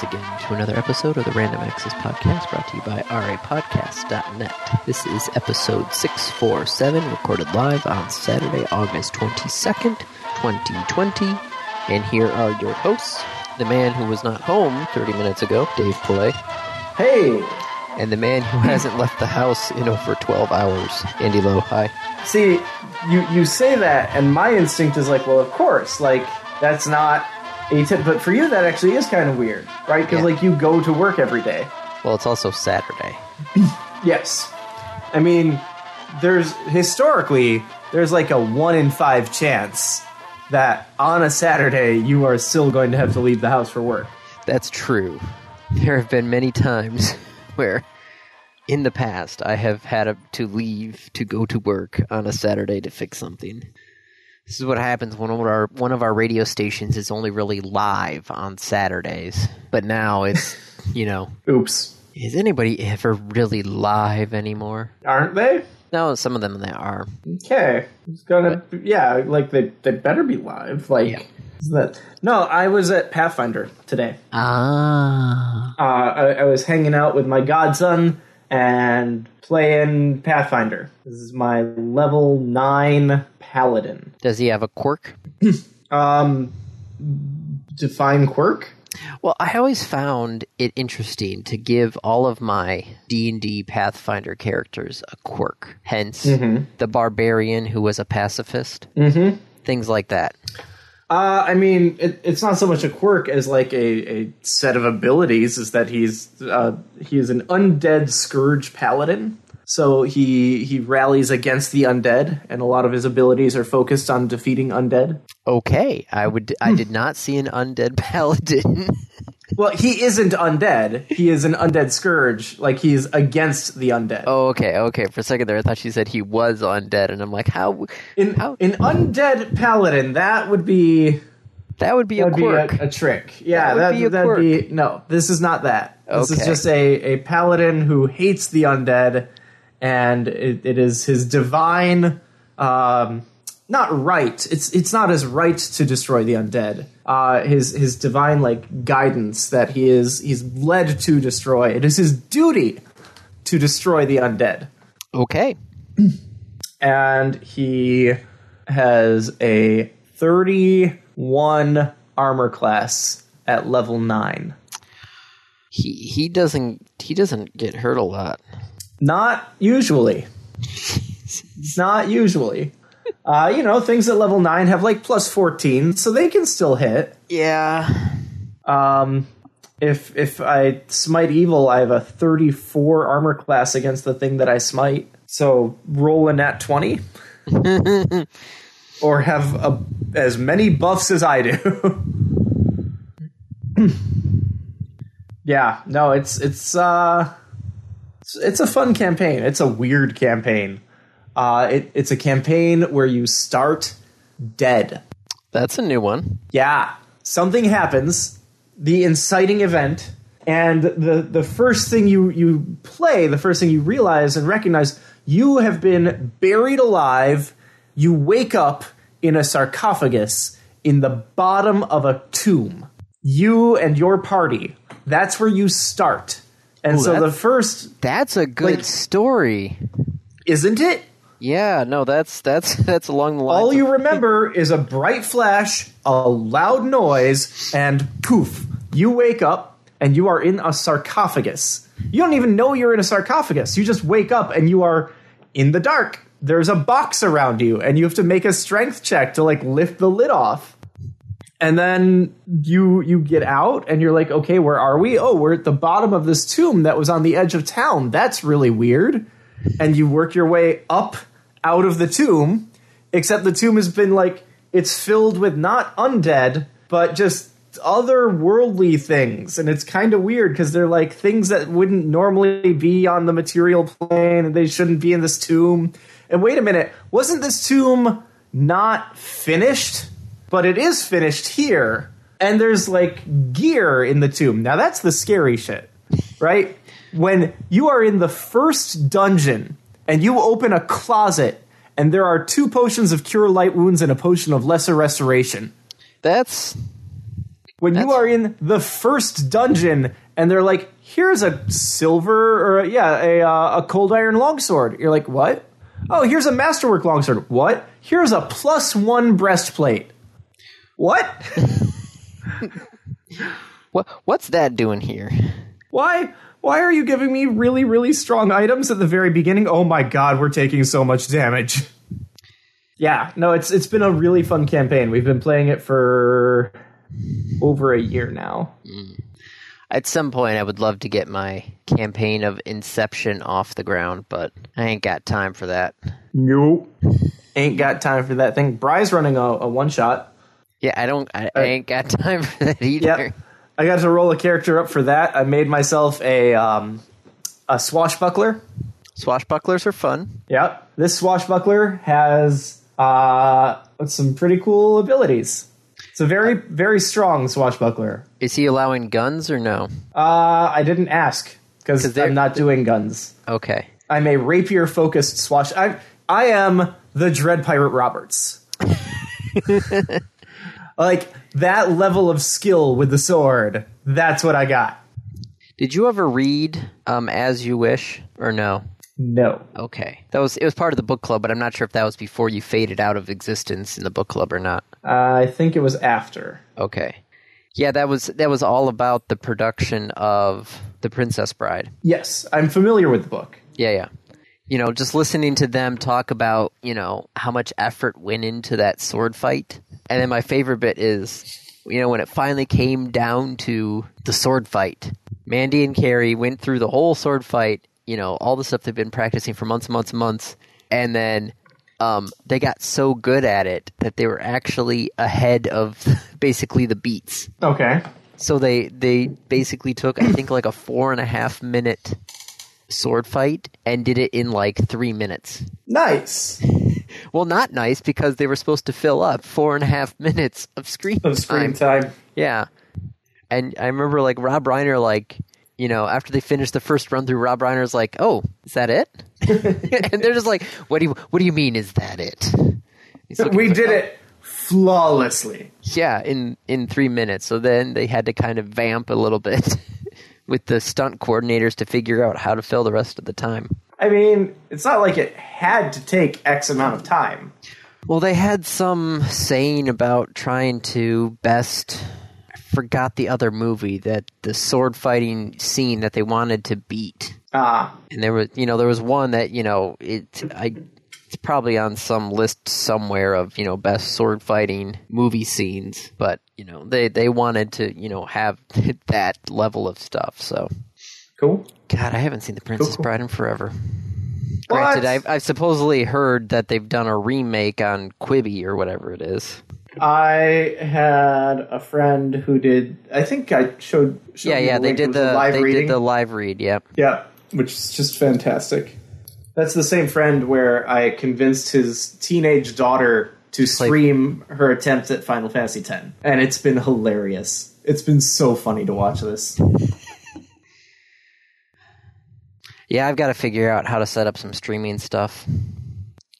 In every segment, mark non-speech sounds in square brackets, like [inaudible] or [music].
once again to another episode of the Random Access Podcast brought to you by rapodcast.net. This is episode 647, recorded live on Saturday, August 22nd, 2020. And here are your hosts the man who was not home 30 minutes ago, Dave Pillay, Hey, and the man who hasn't left the house in over 12 hours, Andy Lowe. Hi. see, you you say that, and my instinct is like, well, of course, like that's not a tip. But for you, that actually is kind of weird, right? Because Yeah. like you go to work every day. Well, it's also Saturday. [clears throat] Yes, I mean, there's historically there's like a one in five chance that on a Saturday you are still going to have to leave the house for work. That's true. There have been many times [laughs] where, in the past, I have had a, to leave to go to work on a Saturday to fix something. This is what happens when one of our one of our radio stations is only really live on Saturdays. But now it's, [laughs] you know, Oops, is anybody ever really live anymore? aren't they? No, some of them they are. Okay, it's gonna yeah, like they they better be live. Like Yeah. that no? I was at Pathfinder today. Ah, uh, I, I was hanging out with my godson and playing Pathfinder. This is my level nine paladin. does he have a quirk? [clears throat] Um, define quirk. Well, I always found it interesting to give all of my D&D Pathfinder characters a quirk. Hence, the barbarian who was a pacifist. Mm-hmm. Things like that. Uh, I mean, it, it's not so much a quirk as like a, a set of abilities. Is that he's uh, he is an undead scourge paladin. So he he rallies against the undead, and a lot of his abilities are focused on defeating undead. Okay, I would. I hmm. did not see an undead [laughs] paladin. Well, he isn't undead. He is an undead scourge. Like he's against the undead. oh, okay, okay. For a second there, I thought she said he was undead, and I'm like, how? In how? an undead paladin, that would be That would be a that'd be quirk. a, a trick. Yeah, That would that, be a that'd be no. This is not that. This Okay. is just a, a paladin who hates the undead, and it, it is his divine, um, not right. It's it's not his right to destroy the undead. Uh, his his divine like guidance that he is he's led to destroy. It is his duty to destroy the undead. okay. [clears throat] and he has a 31 armor class at level 9. He he doesn't he doesn't get hurt a lot. Not usually. Not usually. Uh, you know, things at level 9 have like plus 14, so they can still hit. Yeah. Um, if if I smite evil, I have a 34 armor class against the thing that I smite. So roll a nat 20. [laughs] or have a, as many buffs as I do. [laughs] yeah, no, it's it's uh it's, it's a fun campaign. It's a weird campaign. Uh it, it's a campaign where you start dead. That's a new one. Yeah, something happens, the inciting event, and the the first thing you you play, the first thing you realize and recognize, you have been buried alive. You wake up in a sarcophagus in the bottom of a tomb. You and your party. That's where you start. And Ooh, so the first, That's a good Like- story. isn't it? Yeah, no, that's that's [laughs] that's along the lines. All you remember is a bright flash, a loud noise, and poof, you wake up and you are in a sarcophagus. You don't even know you're in a sarcophagus. You just wake up and you are in the dark. There's a box around you and you have to make a strength check to like lift the lid off. And then you you get out and you're like, "Okay, where are we? Oh, we're at the bottom of this tomb that was on the edge of town. That's really weird." And you work your way up out of the tomb except the tomb has been like it's filled with not undead but just otherworldly things and it's kind of weird because they're like things that wouldn't normally be on the material plane and they shouldn't be in this tomb and wait a minute wasn't this tomb not finished but it is finished here and there's like gear in the tomb now that's the scary shit right when you are in the first dungeon and you open a closet and there are two potions of cure light wounds and a potion of lesser restoration. That's When you are in the first dungeon and they're like, "Here's a silver or yeah, a uh, a cold iron longsword." You're like, "What?" Oh, here's a masterwork longsword. What? Here's a plus one breastplate. What? [laughs] What what's that doing here? Why? Why are you giving me really, really strong items at the very beginning? Oh my god, we're taking so much damage. Yeah, no, it's it's been a really fun campaign. We've been playing it for over a year now. Mm. At some point, I would love to get my campaign of Inception off the ground, but I ain't got time for that. Nope. Ain't got time for that thing. Bry's running a, a one shot. Yeah, I don't. I, I ain't got [laughs] time for that either. Yep. I got to roll a character up for that. I made myself a um, a swashbuckler. Swashbucklers are fun. Yep. This swashbuckler has uh, some pretty cool abilities. It's a very, very strong swashbuckler. Is he allowing guns or no? Uh, I didn't ask because I'm not doing guns. Okay. I'm a rapier focused swash. I I am the Dread Pirate Roberts. [laughs] like that level of skill with the sword. That's what I got. Did you ever read um, As You Wish or no? No. Okay, that was it was part of the book club, but I'm not sure if that was before you faded out of existence in the book club or not. I think it was after. Okay, yeah, that was that was all about the production of the Princess Bride. Yes, I'm familiar with the book. Yeah, yeah. You know, just listening to them talk about you know how much effort went into that sword fight, and then my favorite bit is you know when it finally came down to the sword fight. Mandy and Cary went through the whole sword fight. You know, all the stuff they've been practicing for months and months and months, and then um, they got so good at it that they were actually ahead of [laughs] basically the beats. Okay. So they they basically took I think like a four and a half minute sword fight and did it in like three minutes. Nice. [laughs] Well, not nice because they were supposed to fill up four and a half minutes of screen Of screen time. time. Yeah, and I remember like Rob Reiner like. You know, after they finished the first run through, Rob Reiner's like, "Oh, is that it?" [laughs] and they're just like, "What do you What do you mean? Is that it?" [laughs] We did it flawlessly. Yeah, in in three minutes. So then they had to kind of vamp a little bit with the stunt coordinators to figure out how to fill the rest of the time. I mean, it's not like it had to take X amount of time. Well, they had some saying about trying to best. I forgot the other movie that the sword fighting scene that they wanted to beat, Ah, and there was you know there was one that you know it I. It's probably on some list somewhere of you know best sword fighting movie scenes, but you know they they wanted to you know have [laughs] that level of stuff. So cool. God, I haven't seen The Princess cool. Bride in forever. What? Granted, I've, I've supposedly heard that they've done a remake on Quibi or whatever it is. I had a friend who did. I think I showed. showed Yeah, yeah, the they did the live they reading. did the live read. Yep. Yeah, which is just fantastic. That's the same friend where I convinced his teenage daughter to stream her attempt at Final Fantasy X, and it's been hilarious. It's been so funny to watch this. [laughs] Yeah, I've got to figure out how to set up some streaming stuff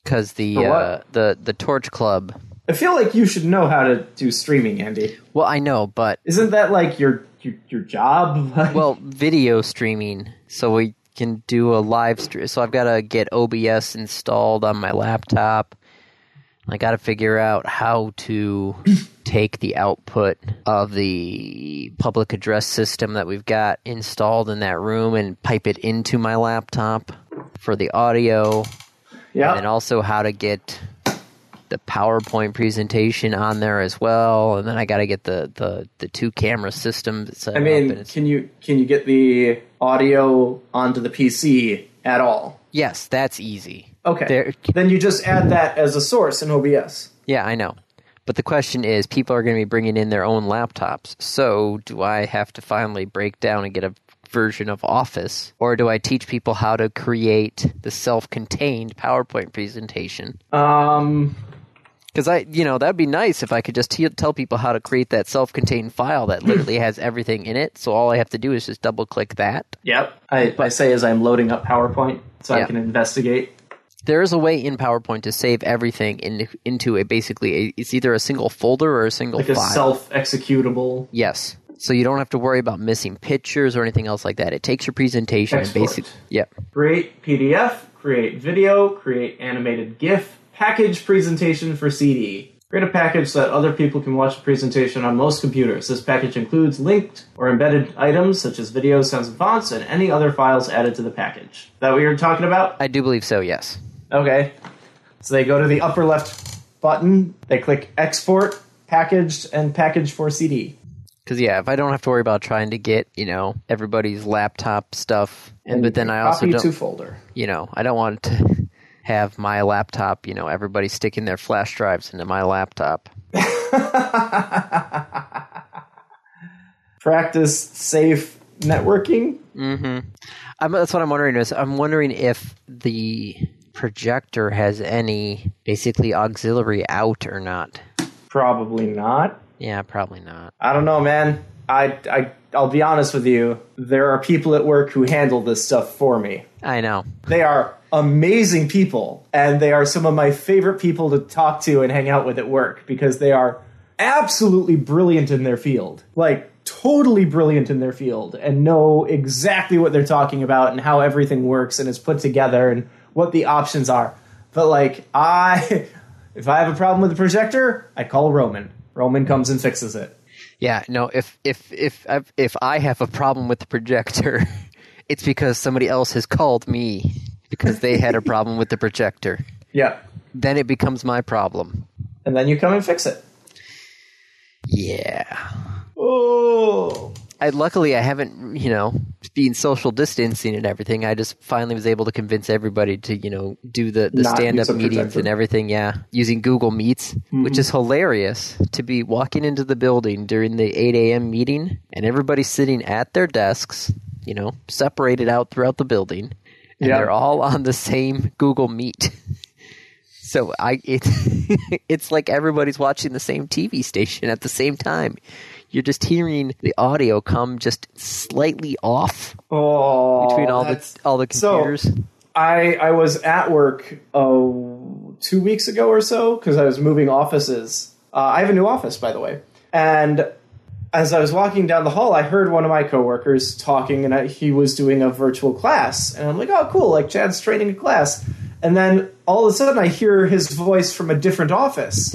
because the uh, the the Torch Club. I feel like you should know how to do streaming, Andy. Well, I know, but Isn't that like your your, your job? [laughs] well, video streaming, so we can do a live stream. So I've got to get OBS installed on my laptop. I got to figure out how to [clears throat] take the output of the public address system that we've got installed in that room and pipe it into my laptop for the audio, yeah. and then also how to get the PowerPoint presentation on there as well. And then I got to get the, the, the two camera system set I mean, can you can you get the audio onto the PC at all? Yes, that's easy. Okay. There, Then you just add that as a source in OBS. yeah, I know. But the question is, people are going to be bringing in their own laptops. So, do I have to finally break down and get a version of Office, or do I teach people how to create the self-contained PowerPoint presentation? Um, Because I, you know, that'd be nice if I could just t- tell people how to create that self-contained file that literally has everything in it. So all I have to do is just double-click that. Yep. I, I say as I'm loading up PowerPoint so I can investigate. There is a way in PowerPoint to save everything in, into a basically a, it's either a single folder or a single Like a file. self executable. yes. So you don't have to worry about missing pictures or anything else like that. It takes your presentation and basically yeah. Create PDF, create video, create animated GIF, package presentation for CD. Create a package so that other people can watch the presentation on most computers. This package includes linked or embedded items such as videos, sounds, and fonts, and any other files added to the package. Is that what you're talking about? I do believe so, yes. Okay. So they go to the upper left button, they click export, packaged, and package for CD. Because yeah, if I don't have to worry about trying to get you know everybody's laptop stuff, and but then I also copy don't, to folder. you know, I don't want to have my laptop, you know, everybody sticking their flash drives into my laptop. [laughs] Practice safe networking. Mm-hmm. I'm, that's what I'm wondering is I'm wondering if the projector has any basically auxiliary out or not. Probably not. Yeah, probably not. I don't know, man. I, I, I'll be honest with you. There are people at work who handle this stuff for me. I know. They are amazing people, and they are some of my favorite people to talk to and hang out with at work because they are absolutely brilliant in their field. Like, totally brilliant in their field and know exactly what they're talking about and how everything works and is put together and what the options are. But, like, I. [laughs] If I have a problem with the projector, I call Roman. Roman comes and fixes it. Yeah, no. If if if if I have a problem with the projector, [laughs] it's because somebody else has called me because they had a problem with the projector. [laughs] Yeah. Then it becomes my problem. And then you come and fix it. Yeah. Oh. I luckily I haven't, you know, being social distancing and everything. I just finally was able to convince everybody to, you know, do the the stand up meetings projector. and everything. Yeah, using Google Meets, which mm-hmm. is hilarious to be walking into the building during the eight a.m. meeting and everybody sitting at their desks, you know, separated out throughout the building, and Yeah. they're all on the same Google Meet. [laughs] So I it [laughs] it's like everybody's watching the same TV station at the same time. You're just hearing the audio come just slightly off Oh. between all the all the so- computers. I I was at work oh, two weeks ago or so because I was moving offices. Uh, I have a new office, by the way, and as I was walking down the hall, I heard one of my coworkers talking, and I, he was doing a virtual class, and I'm like, "Oh, cool! Like Chad's training a class." And then all of a sudden, I hear his voice from a different office.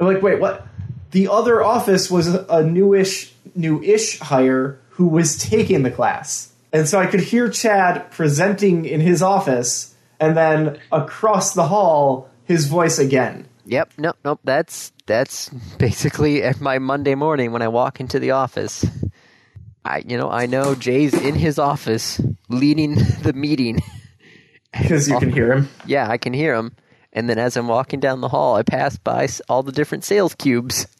I'm like, "Wait, what?" The other office was a newish, new-ish hire who was taking the class. And so I could hear Chad presenting in his office, and then across the hall, his voice again. Yep, nope, nope. That's that's basically [laughs] my Monday morning when I walk into the office. I you know I know Jay's in his office leading [laughs] the meeting. Because you can hear him. Yeah, I can hear him. And then as I'm walking down the hall, I pass by all the different sales cubes. [laughs]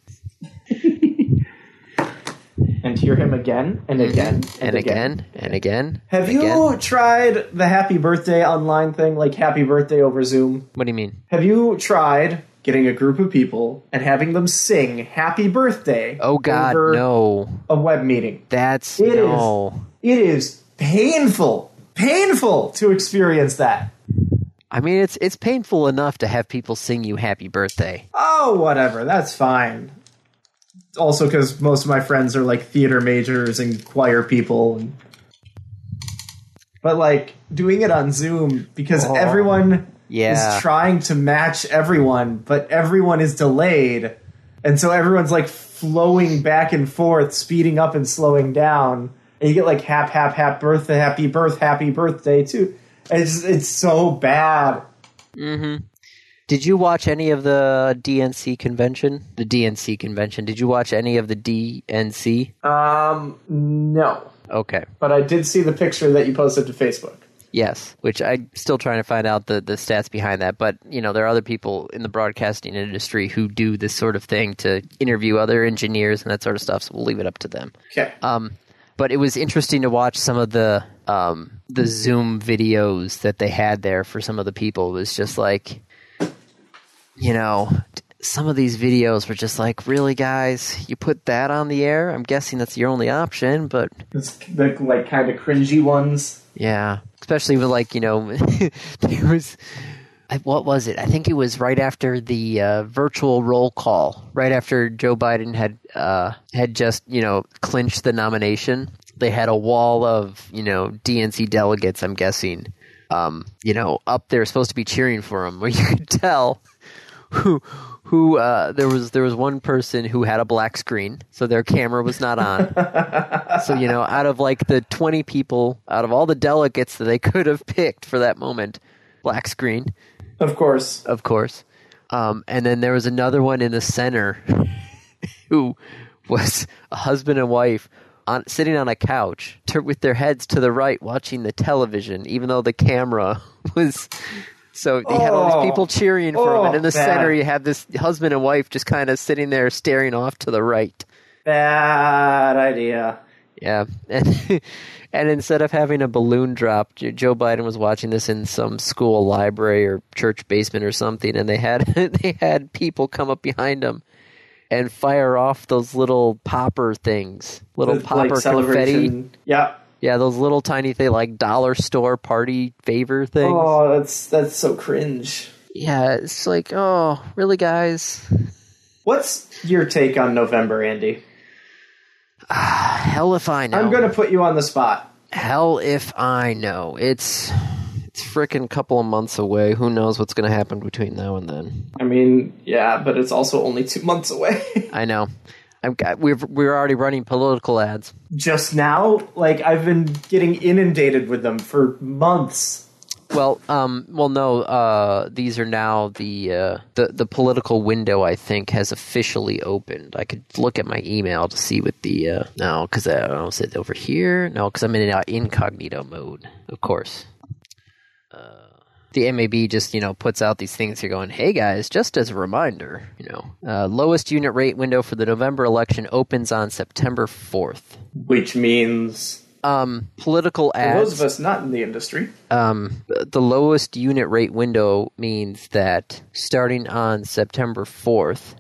And hear him again and again and, Mm-hmm. and again and again. Have and you again. tried the happy birthday online thing, like happy birthday over Zoom? What do you mean? Have you tried getting a group of people and having them sing happy birthday Oh God, over no! a web meeting? That's It is. no. It is painful, painful to experience that. I mean, it's it's painful enough to have people sing you happy birthday. Oh, whatever. That's fine. Also, because most of my friends are like theater majors and choir people. And... But like doing it on Zoom because Oh. everyone Yeah. is trying to match everyone, but everyone is delayed. And so everyone's like flowing back and forth, speeding up and slowing down. And you get like hap, hap, hap, birthday, happy birth, happy birthday too. It's, it's so bad. Mm-hmm. Did you watch any of the DNC convention? The DNC convention. Did you watch any of the DNC? Um, no. Okay. But I did see the picture that you posted to Facebook. Yes, which I'm still trying to find out the, the stats behind that. But, you know, there are other people in the broadcasting industry who do this sort of thing to interview other engineers and that sort of stuff, so we'll leave it up to them. Okay. Um, but it was interesting to watch some of the um, the Zoom videos that they had there for some of the people. It was just like, you know, some of these videos were just like, really, guys, you put that on the air? I'm guessing that's your only option, but It's the like kind of cringy ones. yeah, especially with like you know, [laughs] there was what was it? I think it was right after the uh, virtual roll call, right after Joe Biden had uh, had just you know clinched the nomination. They had a wall of you know DNC delegates. I'm guessing, um, you know, up there supposed to be cheering for him, where you could tell who who uh, there was there was one person who had a black screen, so their camera was not on. [laughs] so you know, out of like the twenty people, out of all the delegates that they could have picked for that moment, black screen, Of course. of course. Um, and then there was another one in the center [laughs] who was a husband and wife on sitting on a couch with their heads to the right watching the television, even though the camera [laughs] was. So they had all Oh. these people cheering for him, and in the Oh, center you had this husband and wife just kind of sitting there staring off to the right. Bad idea. Yeah, [laughs] and and instead of having a balloon drop, Joe Biden was watching this in some school library or church basement or something, and they had [laughs] they had people come up behind him and fire off those little popper things, little The, popper confetti. Yeah. Yeah, those little tiny thing like dollar store party favor things. Oh, that's that's so cringe. Yeah, it's like, oh, really, guys? What's your take on November, Andy? [sighs] Hell if I know. I'm going to put you on the spot. Hell if I know. It's it's freaking couple of months away. Who knows what's going to happen between now and then? I mean, yeah, but it's also only two months away. [laughs] I know. I'm, we've, we're already running political ads. Just now, like I've been getting inundated with them for months. Well, um, well, no. Uh, these are now the uh, the the political window. I think has officially opened. I could look at my email to see what the uh, no, because I don't know, is it over here? No, because I'm in uh, incognito mode, of course. Uh, the MAB just you know puts out these things. You're going, hey guys, just as a reminder, you know, uh, lowest unit rate window for the November election opens on September fourth. Which means Um, political for ads. those of us not in the industry. um, the lowest unit rate window means that starting on September 4th,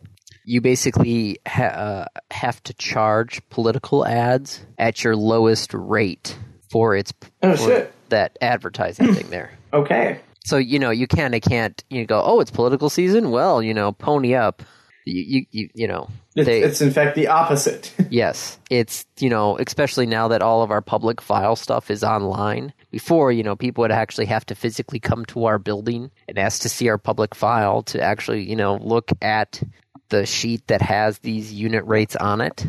you basically ha- uh, have to charge political ads at your lowest rate for its Oh, for that advertising thing there. [clears throat] Okay. So you know you kind of can't you go oh it's political season well you know pony up you you you, you know It's, they it's in fact the opposite. [laughs] Yes, it's you know, especially now that all of our public file stuff is online. Before, you know, people would actually have to physically come to our building and ask to see our public file to actually, you know, look at the sheet that has these unit rates on it.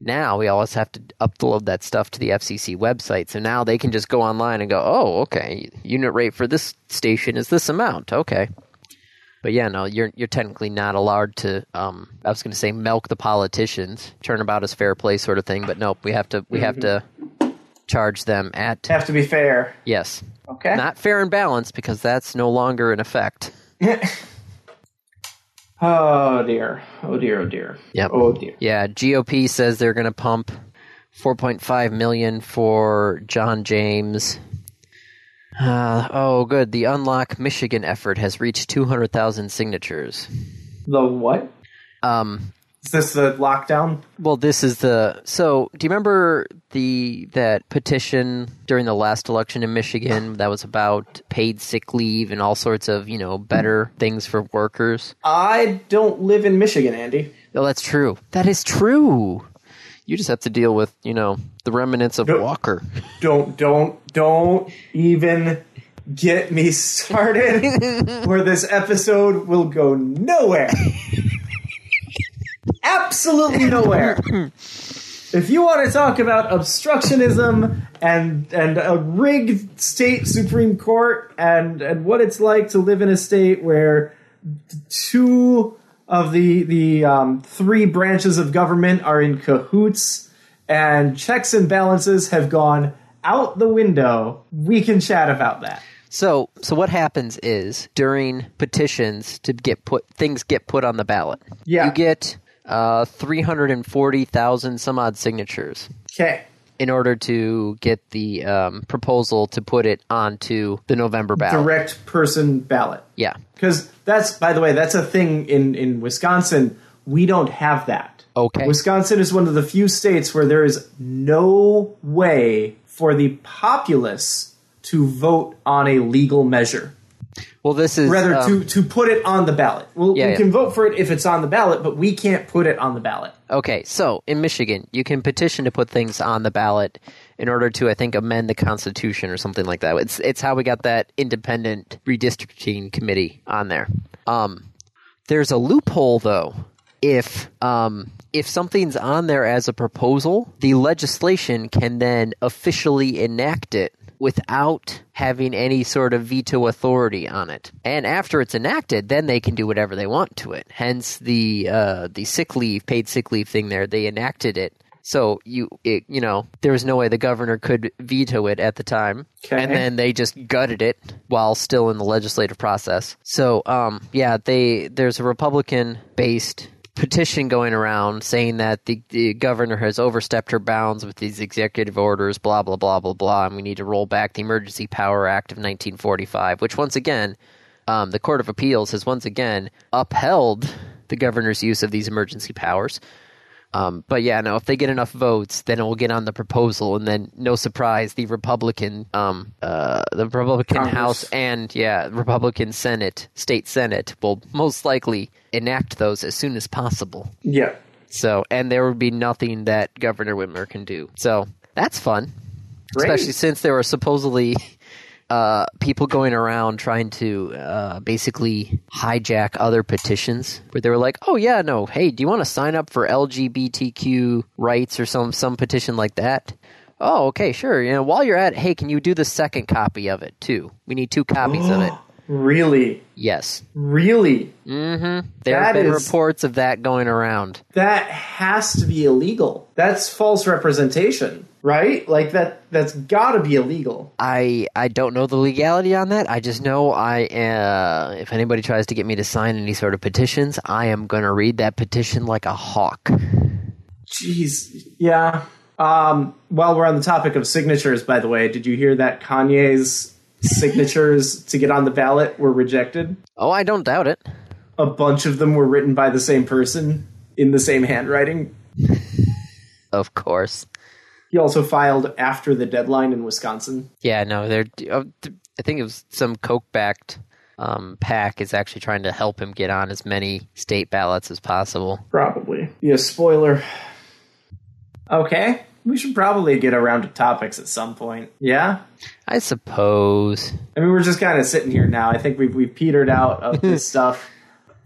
Now we always have to upload that stuff to the FCC website. So now they can just go online and go, "Oh, okay, unit rate for this station is this amount." Okay. But yeah, no, you're you're technically not allowed to. Um, I was going to say milk the politicians, turnabout is fair play sort of thing. But nope, we have to we have to charge them at Have to be fair. yes, Okay. not fair and balanced because that's no longer in effect. [laughs] oh dear. Oh dear. Oh dear. Yep. Oh dear. Yeah, GOP says they're going to pump 4.5 million for John James. Uh, oh, good. The Unlock Michigan effort has reached 200,000 signatures. The what? Um, Is this the lockdown? Well, this is the so. Do you remember the that petition during the last election in Michigan that was about paid sick leave and all sorts of you know better things for workers? I don't live in Michigan, Andy. Oh, that's true. That is true. You just have to deal with you know the remnants of Nope. Walker. Don't don't don't even get me started [laughs] where this episode will go nowhere. Absolutely nowhere. If you want to talk about obstructionism and and a rigged state supreme court and and what it's like to live in a state where two of the the um, three branches of government are in cahoots and checks and balances have gone out the window, we can chat about that. So, so what happens is during petitions to get put things get put on the ballot. Yeah. you get uh, three hundred and forty thousand some odd signatures. Okay. in order to get the um, proposal to put it onto the November ballot. Direct person ballot. Yeah. Because that's, by the way, that's a thing in, in Wisconsin. We don't have that. Okay. Wisconsin is one of the few states where there is no way for the populace to vote on a legal measure. Well, this is Rather, um, to, to put it on the ballot. Well, Yeah, we yeah. can vote for it if it's on the ballot, but we can't put it on the ballot. Okay, so in Michigan, you can petition to put things on the ballot in order to, I think, amend the Constitution or something like that. It's it's how we got that independent redistricting committee on there. Um, there's a loophole though. If um, if something's on there as a proposal, the legislation can then officially enact it without having any sort of veto authority on it. And after it's enacted, then they can do whatever they want to it. Hence the uh, the sick leave, paid sick leave thing. There, they enacted it. So you, it, you know, there was no way the governor could veto it at the time, Okay. and then they just gutted it while still in the legislative process. So, um, yeah, they there's a Republican-based petition going around saying that the, the governor has overstepped her bounds with these executive orders, blah blah blah blah blah, and we need to roll back the Emergency Power Act of 1945, which once again, um, the Court of Appeals has once again upheld the governor's use of these emergency powers. Um, but yeah, no, if they get enough votes, then it will get on the proposal, and then no surprise, the Republican, um, uh, the Republican Congress. House and yeah, Republican Senate, state Senate will most likely enact those as soon as possible. Yeah. So, and there would be nothing that Governor Whitmer can do. So that's fun, Great. especially since there were supposedly uh, people going around trying to uh, basically hijack other petitions where they were like, "Oh yeah, no, hey, do you want to sign up for LGBTQ rights or some some petition like that?" Oh, okay, sure. You know, while you're at, it, hey, can you do the second copy of it too? We need two copies of it. [gasps] Really? Yes, Really? there That have been is- reports of that going around. That has to be illegal. That's false representation, right? Like that that's got to be illegal. I I don't know the legality on that. I just know I uh, if anybody tries to get me to sign any sort of petitions, I am going to read that petition like a hawk. Jeez. Yeah. Um, while we're on the topic of signatures, by the way, did you hear that Kanye's signatures to get on the ballot were rejected? Oh, I don't doubt it. A bunch of them were written by the same person in the same handwriting. [laughs] Of course. He also filed after the deadline in Wisconsin. Yeah, no, they're. uh, I think it was some Koch backed um, PAC is actually trying to help him get on as many state ballots as possible. Probably. Yeah, spoiler. Okay. We should probably get around to topics at some point. Yeah? I suppose. I mean, we're just kind of sitting here now. I think we've, we've petered out of [laughs] this stuff.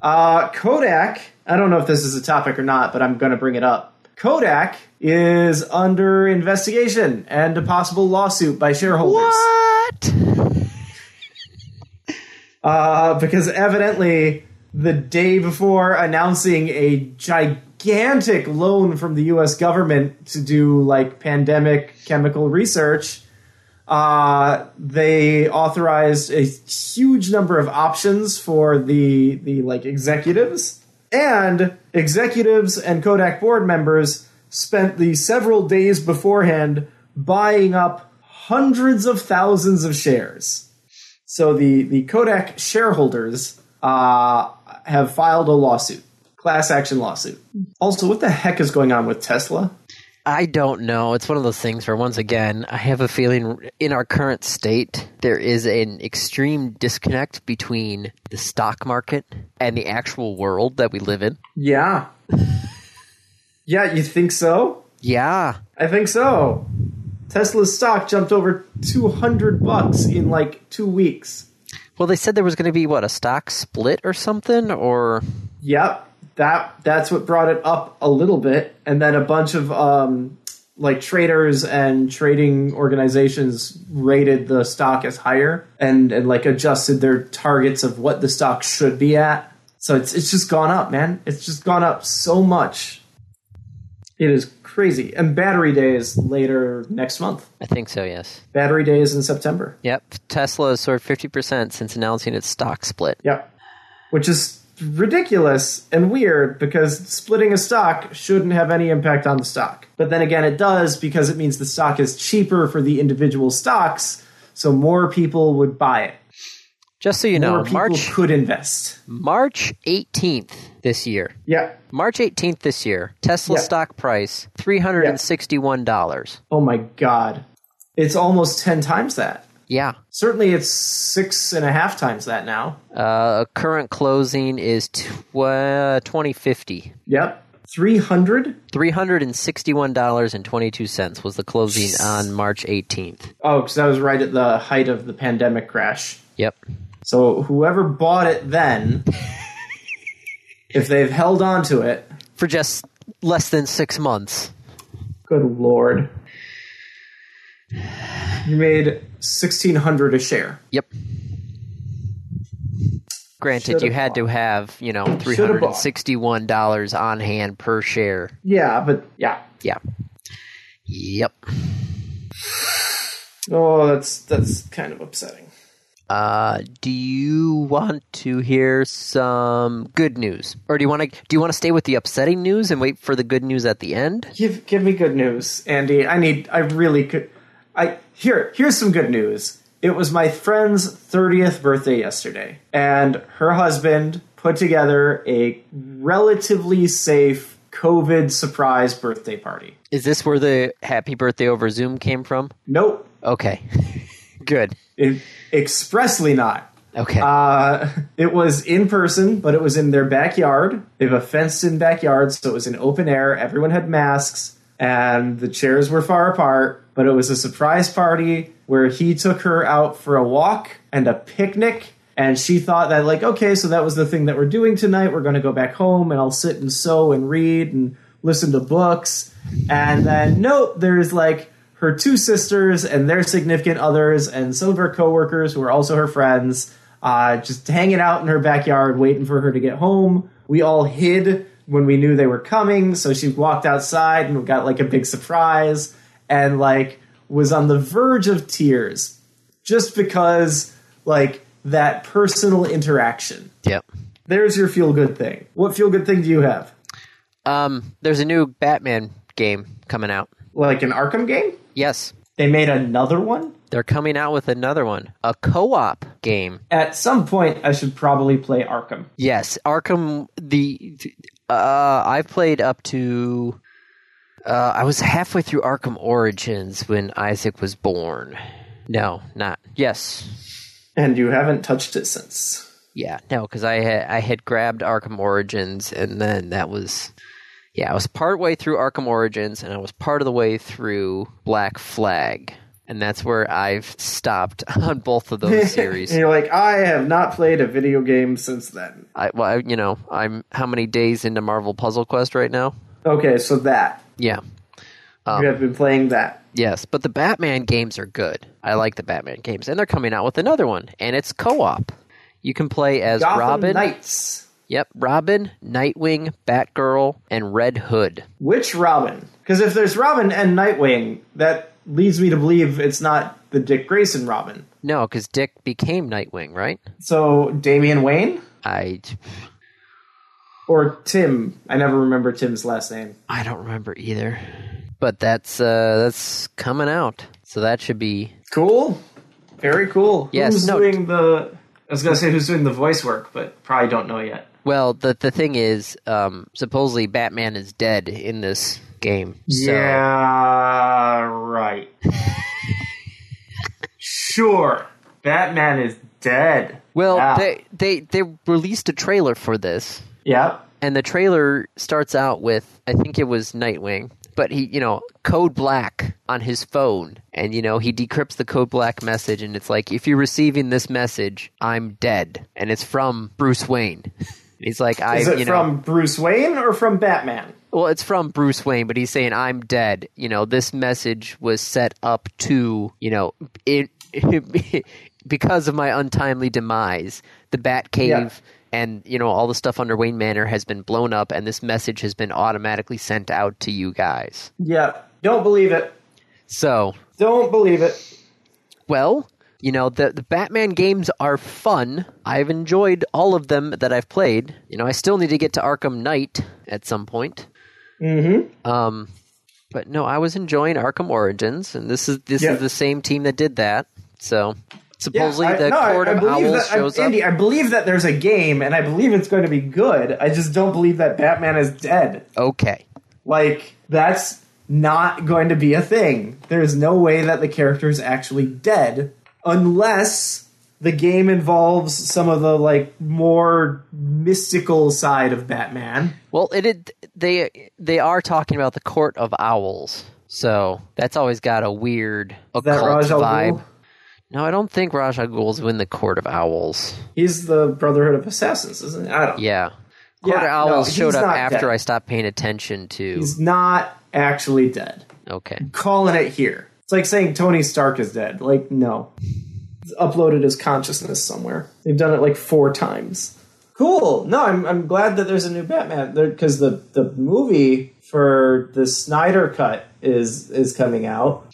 Uh, Kodak, I don't know if this is a topic or not, but I'm going to bring it up. Kodak is under investigation and a possible lawsuit by shareholders. What? Uh, because evidently, the day before announcing a gigantic loan from the U.S. government to do like pandemic chemical research, uh, they authorized a huge number of options for the the like executives and executives and Kodak board members spent the several days beforehand buying up hundreds of thousands of shares. So the, the Kodak shareholders uh, have filed a lawsuit, class action lawsuit. Also, what the heck is going on with Tesla? I don't know. It's one of those things where, once again, I have a feeling in our current state, there is an extreme disconnect between the stock market and the actual world that we live in. Yeah. yeah, you think so? Yeah. I think so. Tesla's stock jumped over 200 bucks in like two weeks. Well, they said there was going to be, what, a stock split or something? Or. Yep, that that's what brought it up a little bit, and then a bunch of um, like traders and trading organizations rated the stock as higher and and like adjusted their targets of what the stock should be at. So it's it's just gone up, man. It's just gone up so much. It is crazy. And battery day is later next month. I think so, yes. Battery day is in September. Yep. Tesla has soared 50% since announcing its stock split. Yep. Which is ridiculous and weird because splitting a stock shouldn't have any impact on the stock. But then again, it does because it means the stock is cheaper for the individual stocks, so more people would buy it. Just so you know, people March could invest. March 18th this year. Yeah. March 18th this year, Tesla Yeah. stock price $361. Oh my god. It's almost 10 times that. Yeah. Certainly it's six and a half times that now. Uh, current closing is tw- uh, 2050. Yep. 300? $361.22 was the closing on March 18th. Oh, because that was right at the height of the pandemic crash. Yep. So whoever bought it then, [laughs] if they've held on to it, For just less than six months. good lord. You made sixteen hundred a share. Yep. Granted, Should've you had to have, you know, $361 on hand per share. Yeah, but yeah. Yeah. Yep. Oh, that's that's kind of upsetting. Uh, do you want to hear some good news, or do you want to do you want to stay with the upsetting news and wait for the good news at the end? Give give me good news, Andy. I need. I really could. I here. Here's some good news. It was my friend's thirtieth birthday yesterday, and her husband put together a relatively safe COVID surprise birthday party. Is this where the happy birthday over Zoom came from? Nope, Okay, [laughs] good. it, expressly not. Okay, Uh, it was in person, but it was in their backyard. They have a fenced-in backyard, so it was in open air. Everyone had masks, and the chairs were far apart. But it was a surprise party where he took her out for a walk and a picnic. And she thought that, like, okay, so that was the thing that we're doing tonight. We're going to go back home, and I'll sit and sew and read and listen to books. And then, nope, there's like her two sisters and their significant others, and some of her coworkers who are also her friends, uh, just hanging out in her backyard, waiting for her to get home. We all hid when we knew they were coming, so she walked outside and got like a big surprise, and like was on the verge of tears, just because like that personal interaction. yep. There's your feel good thing. What feel good thing do you have? Um, there's a new Batman game coming out. Like an Arkham game? Yes, They made another one? they're coming out with another one, a co-op game. At some point, I should probably play Arkham. Yes, Arkham. The uh, I've played up to. Uh, I was halfway through Arkham Origins when Isaac was born. No, not yes. And you haven't touched it since. Yeah, no, because I had I had grabbed Arkham Origins, and then that was yeah, I was part way through Arkham Origins, and I was part of the way through Black Flag, and that's where I've stopped [laughs] on both of those [laughs] series. and you're like, I have not played a video game since then. I, well, I, you know, I'm how many days into Marvel Puzzle Quest right now? Okay, so that. Yeah, Um, you have been playing that. yes, but the Batman games are good. I like the Batman games, and they're coming out with another one, and it's co-op. You can play as Gotham Robin. Knights. Yep, Robin, Nightwing, Batgirl, and Red Hood. Which Robin? Because if there's Robin and Nightwing, that leads me to believe it's not the Dick Grayson Robin. No, because Dick became Nightwing, right? So Damian Wayne I or Tim? I never remember Tim's last name. I don't remember either. But that's uh that's coming out. So that should be Cool. Very cool. Yes, Who's no- doing the? I was gonna say who's doing the voice work, but probably don't know yet. well, the the thing is, um supposedly Batman is dead in this game. So Yeah, right. [laughs] sure. Batman is dead. Well, Yeah. they, they they released a trailer for this, Yeah. and the trailer starts out with I think it was Nightwing, but he you know code black on his phone, and you know he decrypts the code black message, and it's like if you're receiving this message, I'm dead, and it's from Bruce Wayne. [laughs] He's like I Is it you know from Bruce Wayne or from Batman? well it's from Bruce Wayne, but he's saying I'm dead. You know this message was set up to you know it. [laughs] because of my untimely demise, the Batcave Yeah. and you know all the stuff under Wayne Manor has been blown up, and this message has been automatically sent out to you guys. Yeah. Don't believe it. So, Don't believe it. well, you know, the the Batman games are fun. I've enjoyed all of them that I've played. You know, I still need to get to Arkham Knight at some point. Mm-hmm. Um, but no, I was enjoying Arkham Origins, and this is this Yeah. is the same team that did that. So supposedly I- the no, Court I of Owls that, I- shows up. Andy, I believe that there's a game, and I believe it's going to be good. I just don't believe that Batman is dead. Okay, Like that's not going to be a thing. There's no way that the character is actually dead unless the game involves some of the like more mystical side of Batman. well, it, it they they are talking about the Court of Owls, so that's always got a weird occult That Ra's al vibe. No, I don't think Ra's al Ghul's in the Court of Owls. He's the Brotherhood of Assassins, isn't he? I don't. Yeah. Court Yeah, of no, Owls showed up after dead. I stopped paying attention to. He's not actually dead. Okay. Calling it here. It's like saying Tony Stark is dead. Like no. It's uploaded his consciousness somewhere. They've done it like four times. Cool. No, I'm I'm glad that there's a new Batman because the the movie for the Snyder cut is is coming out.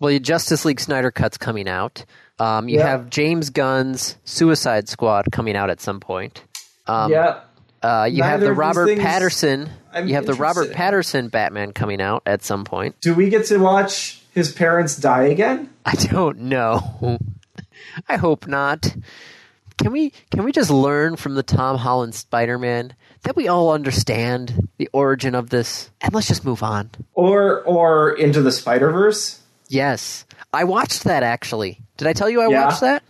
Well, your Justice League Snyder Cut's coming out. Um, you Yeah. have James Gunn's Suicide Squad coming out at some point. Um, yeah. Uh, you have the Robert things Patterson. I'm you have the Robert. Patterson Batman coming out at some point. Do we get to watch his parents die again? I don't know. I hope not. Can we can we just learn from the Tom Holland Spider-Man that we all understand the origin of this and let's just move on. Or or into the Spider Verse? Yes. I watched that actually. Did I tell you I Yeah. watched that?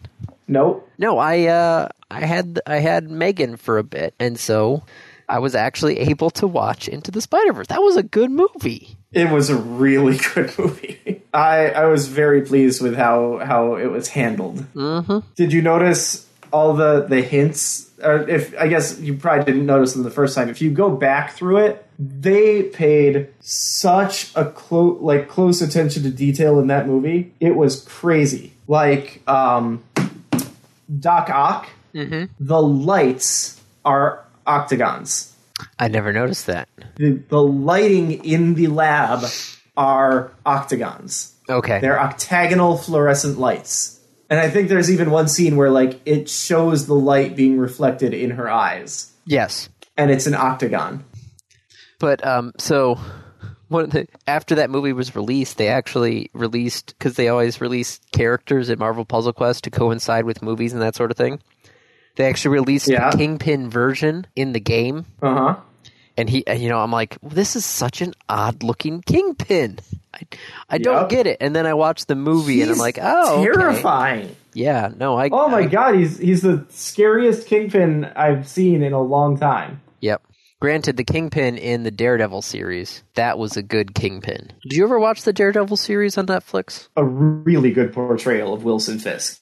Nope. No, I uh I had I had Megan for a bit and so I was actually able to watch Into the Spider-Verse. That was a good movie. It was a really [laughs] good movie. I I was very pleased with how how it was handled. Mm-hmm. Did you notice all the the hints? Or if I guess you probably didn't notice them the first time. If you go back through it, they paid such a close like close attention to detail in that movie. It was crazy. Like um, Doc Ock, the lights are octagons I never noticed that. the, the lighting in the lab are octagons. Okay. They're octagonal fluorescent lights. And I think there's even one scene where like it shows the light being reflected in her eyes. yes. And it's an octagon. But um, so one of the, after that movie was released, they actually released because they always release characters at Marvel Puzzle Quest to coincide with movies and that sort of thing. They actually released Yeah. the Kingpin version in the game, Uh-huh. and he, and, you know, I'm like, this is such an odd looking Kingpin. I, I don't get it. And then I watched the movie, and I'm like, oh, okay. terrifying. Yeah, no, I. Oh my I- god, he's he's the scariest kingpin I've seen in a long time. Yep. Granted, the Kingpin in the Daredevil series, that was a good Kingpin. Did you ever watch the Daredevil series on Netflix? A really good portrayal of Wilson Fisk.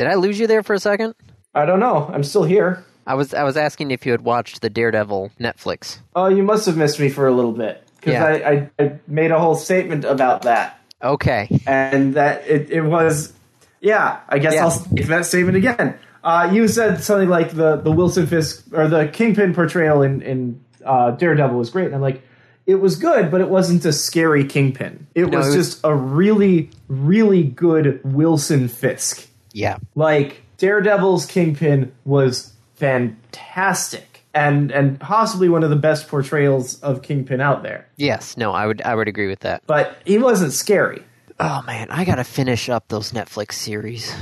Did I lose you there for a second? I don't know. I'm still here. I was I was asking if you had watched the Daredevil Netflix. Oh, you must have missed me for a little bit because Yeah. I, I, I made a whole statement about that, Okay. and that it, it was, yeah. I guess Yeah. I'll make that statement again. Uh, you said something like the the Wilson Fisk or the Kingpin portrayal in in uh, Daredevil was great, and I'm like, it was good, but it wasn't a scary Kingpin. It No, was it was- just a really really good Wilson Fisk. Yeah. Like Daredevil's Kingpin was fantastic. And and possibly one of the best portrayals of Kingpin out there. Yes. No, I would I would agree with that. But he wasn't scary. Oh man, I gotta finish up those Netflix series.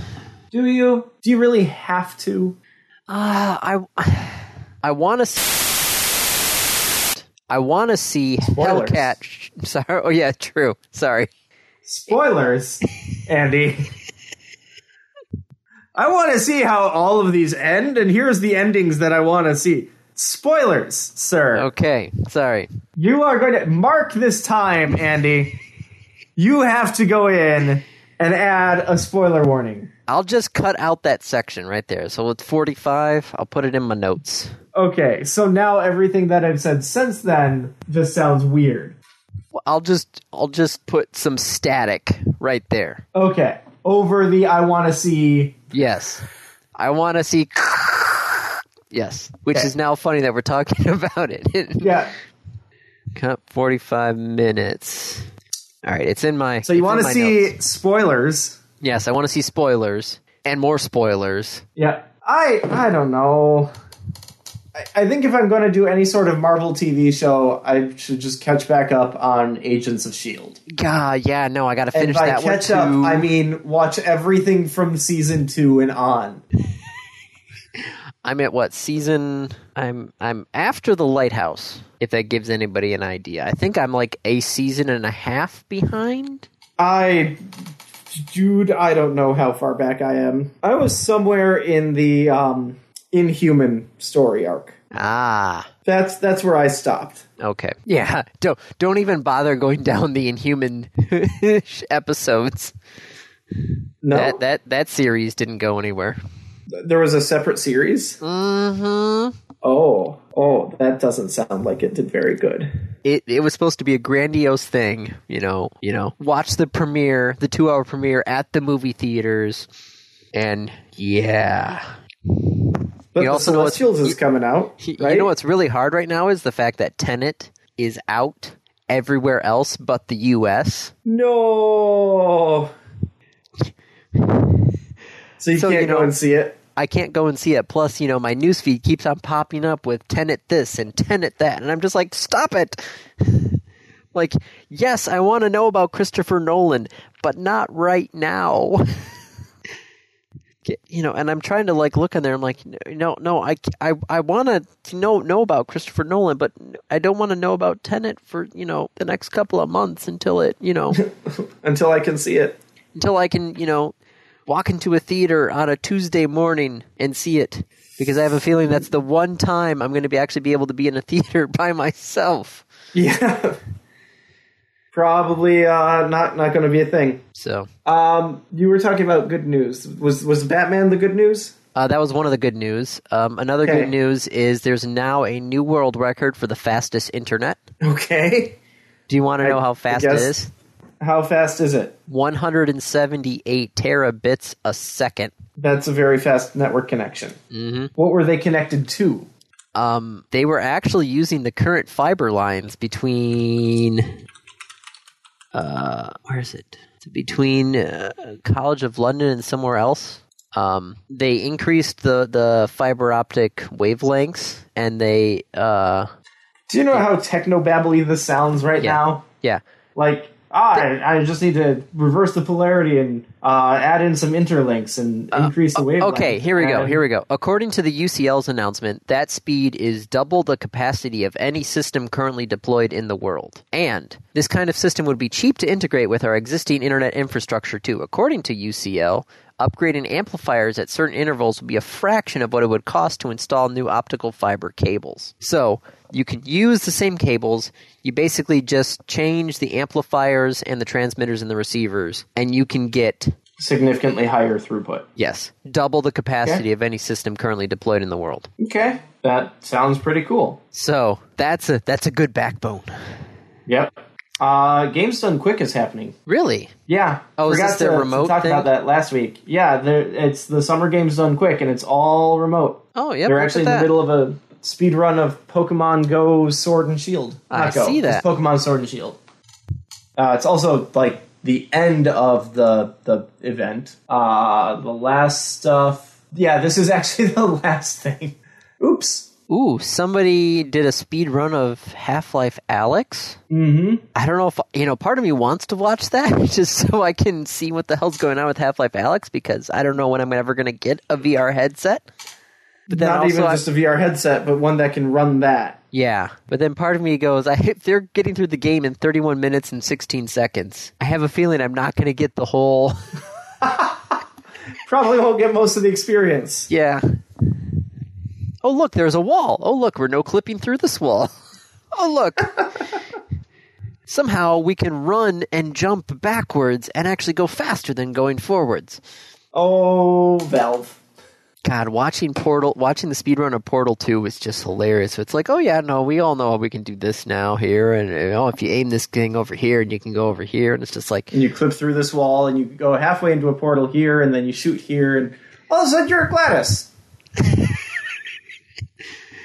Do you? Do you really have to? Uh, I I want to. I want to see Spoilers. Hellcat. [laughs] Sorry. Oh yeah, true. Sorry. Spoilers, Andy. [laughs] I want to see how all of these end, and here's the endings that I want to see. Spoilers, sir. Okay. Sorry. You are going to mark this time, Andy. You have to go in and add a spoiler warning. I'll just cut out that section right there. So it's 45, I'll put it in my notes. Okay, so now everything that I've said since then just sounds weird. I'll just I'll just put some static right there. Okay, over the I want to see. Yes. I want to see Yes, which Okay. is now funny that we're talking [laughs] about it. Yeah, Cut 45 minutes. All right, it's in my so you want want to see spoilers. Yes, I want to see spoilers and more spoilers. Yeah, I I don't know. I, think if I'm going to do any sort of Marvel TV show, I should just catch back up on Agents of Shield. God, yeah, no, I got to And finish by that one catch up, I mean watch everything from season two and on. [laughs] I'm at what season? I'm I'm after the lighthouse. If that gives anybody an idea, I think I'm like a season and a half behind. I, dude, I don't know how far back I am. I was somewhere in the um, Inhuman story arc. Ah, That's that's where I stopped. okay, yeah. [laughs] Don't don't even bother going down the Inhuman [laughs] episodes. No, That that that series didn't go anywhere. there was a separate series. Mm-hmm. Oh, oh, that doesn't sound like it did very good. It it was supposed to be a grandiose thing, you know. You know, watch the premiere, the two hour premiere at the movie theaters, and yeah. But You the also know Celestials is coming out, right? You know what's really hard right now is the fact that Tenet is out everywhere else but the U.S. No. So you So, can't you go and see it. I can't go and see it. Plus, you know, my newsfeed keeps on popping up with Tenet this and Tenet that, and I'm just like, stop it. [laughs] like, yes, I want to know about Christopher Nolan, but not right now. [laughs] You know, and I'm trying to like look in there. I'm like, no, no, I, I, I want to know know about Christopher Nolan, but I don't want to know about Tenet for you know the next couple of months until it, you know, [laughs] Until I can see it. until I can, you know, walk into a theater on a Tuesday morning and see it. Because I have a feeling that's the one time I'm going to be actually be able to be in a [laughs] theater by myself. Yeah. Probably uh, not not going to be a thing. So Um, you were talking about good news. Was was Batman the good news? uh, that was one of the good news. Um, another Okay. good news is there's now a new world record for the fastest internet. Okay. Do you want to know I how fast it is? How fast is it? 178 terabits a second. That's a very fast network connection. Mm-hmm. What were they connected to? Um, they were actually using the current fiber lines between. Uh, where is it? It's between uh, College of London and somewhere else. Um, they increased the, the fiber optic wavelengths, and they uh, Do you know how technobabbly this sounds right Yeah. now? yeah, Like, ah, I, I just need to reverse the polarity and uh, add in some interlinks and increase the wavelength. Okay, here we go. Here we go. According to the UCL's announcement, that speed is double the capacity of any system currently deployed in the world. And this kind of system would be cheap to integrate with our existing internet infrastructure too. According to UCL, upgrading amplifiers at certain intervals would be a fraction of what it would cost to install new optical fiber cables. So, you could use the same cables, you basically just change the amplifiers and the transmitters and the receivers, and you can get significantly higher throughput. Yes, double the capacity Okay. of any system currently deployed in the world. Okay, that sounds pretty cool. So that's a that's a good backbone. Yep. Uh, Games Done Quick is happening. Really? Yeah. Oh, is Forgot this their to, to remote talk thing? about that last week. Yeah, it's the Summer Games Done Quick, and it's all remote. Oh, yeah. They're actually in the middle of a speed run of Pokemon Go Sword and Shield. I Go, see that. It's Pokemon Sword and Shield. Uh, it's also like the end of the the event. Uh, the last stuff. Yeah, this is actually [laughs] the last thing. Oops. Ooh, somebody did a speed run of Half Life Alyx. Mm-hmm. I don't know if you know. Part of me wants to watch that [laughs] just so I can see what the hell's going on with Half Life Alyx because I don't know when I'm ever going to get a VR headset. But then Not also, even I- just a VR headset, but one that can run that. yeah. But then part of me goes, I [laughs] if they're getting through the game in 31 minutes and 16 seconds. I have a feeling I'm not going to get the whole. [laughs] Probably won't get most of the experience. Yeah. Oh, look, there's a wall. Oh, look, we're no clipping through this wall. [laughs] Oh, look. Somehow we can run and jump backwards and actually go faster than going forwards. Oh, Valve. God, watching Portal, watching the speedrun of Portal 2 was just hilarious. So It's like, oh yeah, no, we all know we can do this now here, and you know, if you aim this thing over here, and you can go over here, and it's just like, And you clip through this wall, and you go halfway into a portal here, and then you shoot here, and all of a sudden you're GLaDOS. [laughs]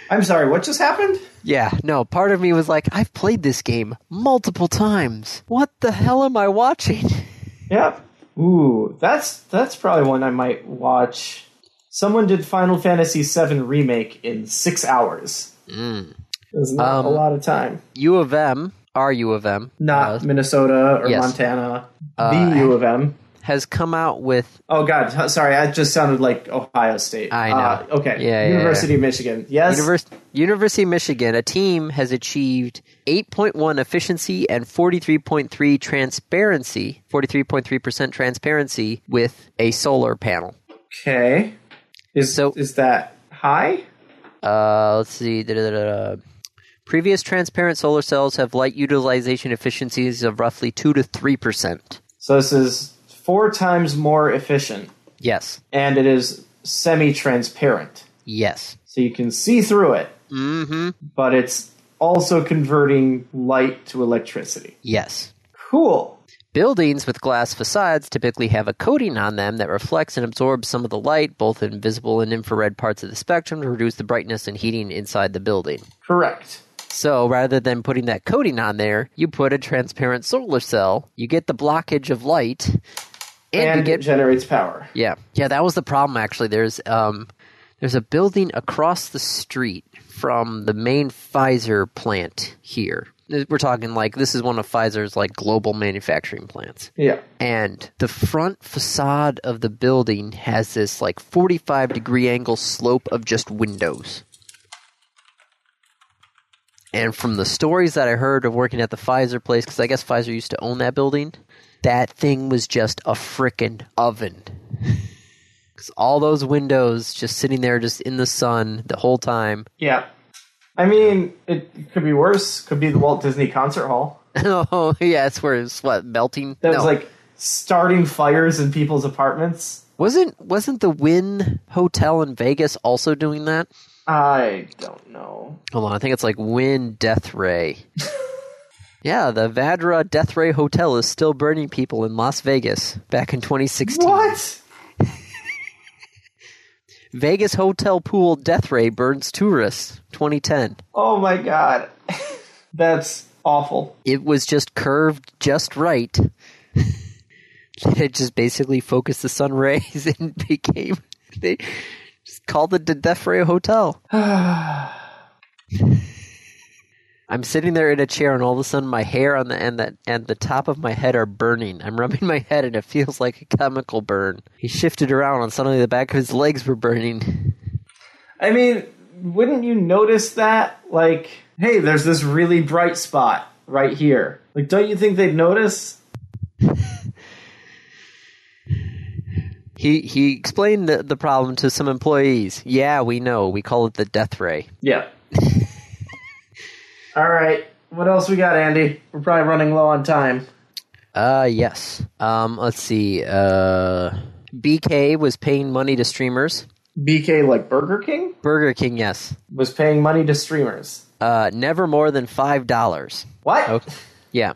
I'm sorry, what just happened? yeah, no. Part of me was like, I've played this game multiple times. What the hell am I watching? [laughs] Yep. Ooh, that's that's probably one I might watch. Someone did Final Fantasy VII remake in six hours. Mm. It's not Um, a lot of time. U of M, our U of M, Not uh, Minnesota or yes. Montana. Uh, the U of M. has come out with Oh God, sorry, I just sounded like Ohio State. I know. Uh, okay, Yeah, yeah, University of Michigan. Yes. Univers- University of Michigan. A team has achieved 8.1 efficiency and 43.3 transparency, 43.3% transparency with a solar panel. okay. Is So- is that high? Uh, let's see. da-da-da-da. Previous transparent solar cells have light utilization efficiencies of roughly 2 to 3%. So this is four times more efficient, Yes. and it is semi-transparent, Yes. so you can see through it. Mm-hmm. But it's also converting light to electricity. Yes. Cool. Buildings with glass facades typically have a coating on them that reflects and absorbs some of the light, both in visible and infrared parts of the spectrum, to reduce the brightness and heating inside the building. Correct. So rather than putting that coating on there, you put a transparent solar cell. You get the blockage of light, and, And, you it get generates power. yeah, yeah. That was the problem. Actually, there's um, there's a building across the street from the main Pfizer plant here. We're talking like this is one of Pfizer's like global manufacturing plants Yeah. and the front facade of the building has this like 45 degree angle slope of just windows. And from the stories that I heard of working at the Pfizer place, because I guess Pfizer used to own that building, that thing was just a frickin' oven. [laughs] Because all those windows just sitting there, just in the sun the whole time. Yeah. I mean, it could be worse. Could be the Walt Disney Concert Hall. [laughs] oh, yeah, it's where it's what, melting? That No. was like starting fires in people's apartments. Wasn't wasn't the Wynn Hotel in Vegas also doing that? I don't know. Hold on, I think it's like Wynn Death Ray. [laughs] yeah, the Vdara Death Ray Hotel is still burning people in Las Vegas back in 2016. What? Vegas hotel pool Death Ray burns tourists 2010. Oh my god. [laughs] That's awful. It was just curved just right. [laughs] it just basically focused the sun rays [laughs] and became they just called it the Death Ray Hotel. [sighs] I'm sitting there in a chair, and all of a sudden, my hair on the and the and the top of my head are burning. I'm rubbing my head, and it feels like a chemical burn. He shifted around, and suddenly the back of his legs were burning. I mean, wouldn't you notice that? Like, hey, there's this really bright spot right here. Like, don't you think they'd notice? He he explained the, the problem to some employees. Yeah, we know. We call it the death ray. Yeah. [laughs] All right. What else we got, Andy? We're probably running low on time. Uh yes. Um, let's see. Uh, BK was paying money to streamers. BK, like Burger King, Burger King, yes. was paying money to streamers. Uh, never more than five dollars. What? Okay. Yeah.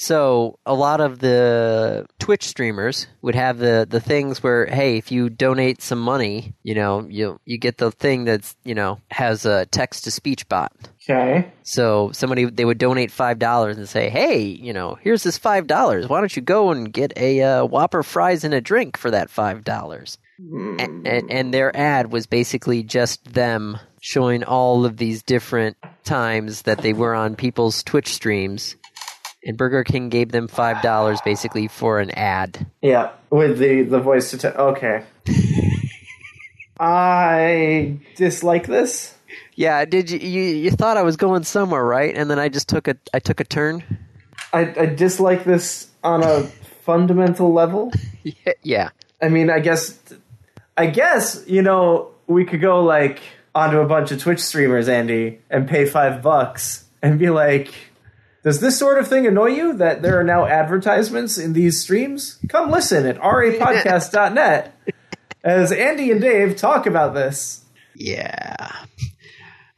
So a lot of the Twitch streamers would have the, the things where, hey, if you donate some money, you know, you you get the thing that's you know has a text to speech bot. Okay. So somebody they would donate five dollars and say, hey, you know, here's this five dollars. Why don't you go and get a uh, Whopper fries and a drink for that five dollars? And, and, and their ad was basically just them showing all of these different times that they were on people's Twitch streams. And Burger King gave them five dollars basically for an ad. Yeah, with the the voice to te- okay. I dislike this. Yeah, did you, you you thought I was going somewhere, right? And then I just took a I took a turn. I, I dislike this on a fundamental level. [laughs] yeah. I mean, I guess, I guess you know we could go like onto a bunch of Twitch streamers, Andy, and pay five bucks and be like, "Does this sort of thing annoy you? That there are now advertisements in these streams? Come listen at rapodcast.net [laughs] as Andy and Dave talk about this." Yeah.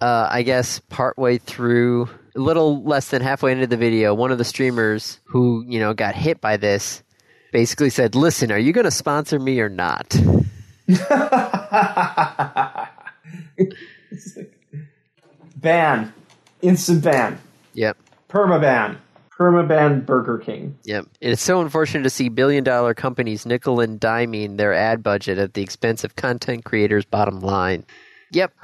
Uh, I guess partway through, a little less than halfway into the video, one of the streamers who, you know, got hit by this basically said, Listen, are you going to sponsor me or not? [laughs] ban, instant ban, Yep. Perma ban, Permaban Burger King. Yep. It's so unfortunate to see billion dollar companies nickel and diming their ad budget at the expense of content creators' bottom line. Yep. [sighs]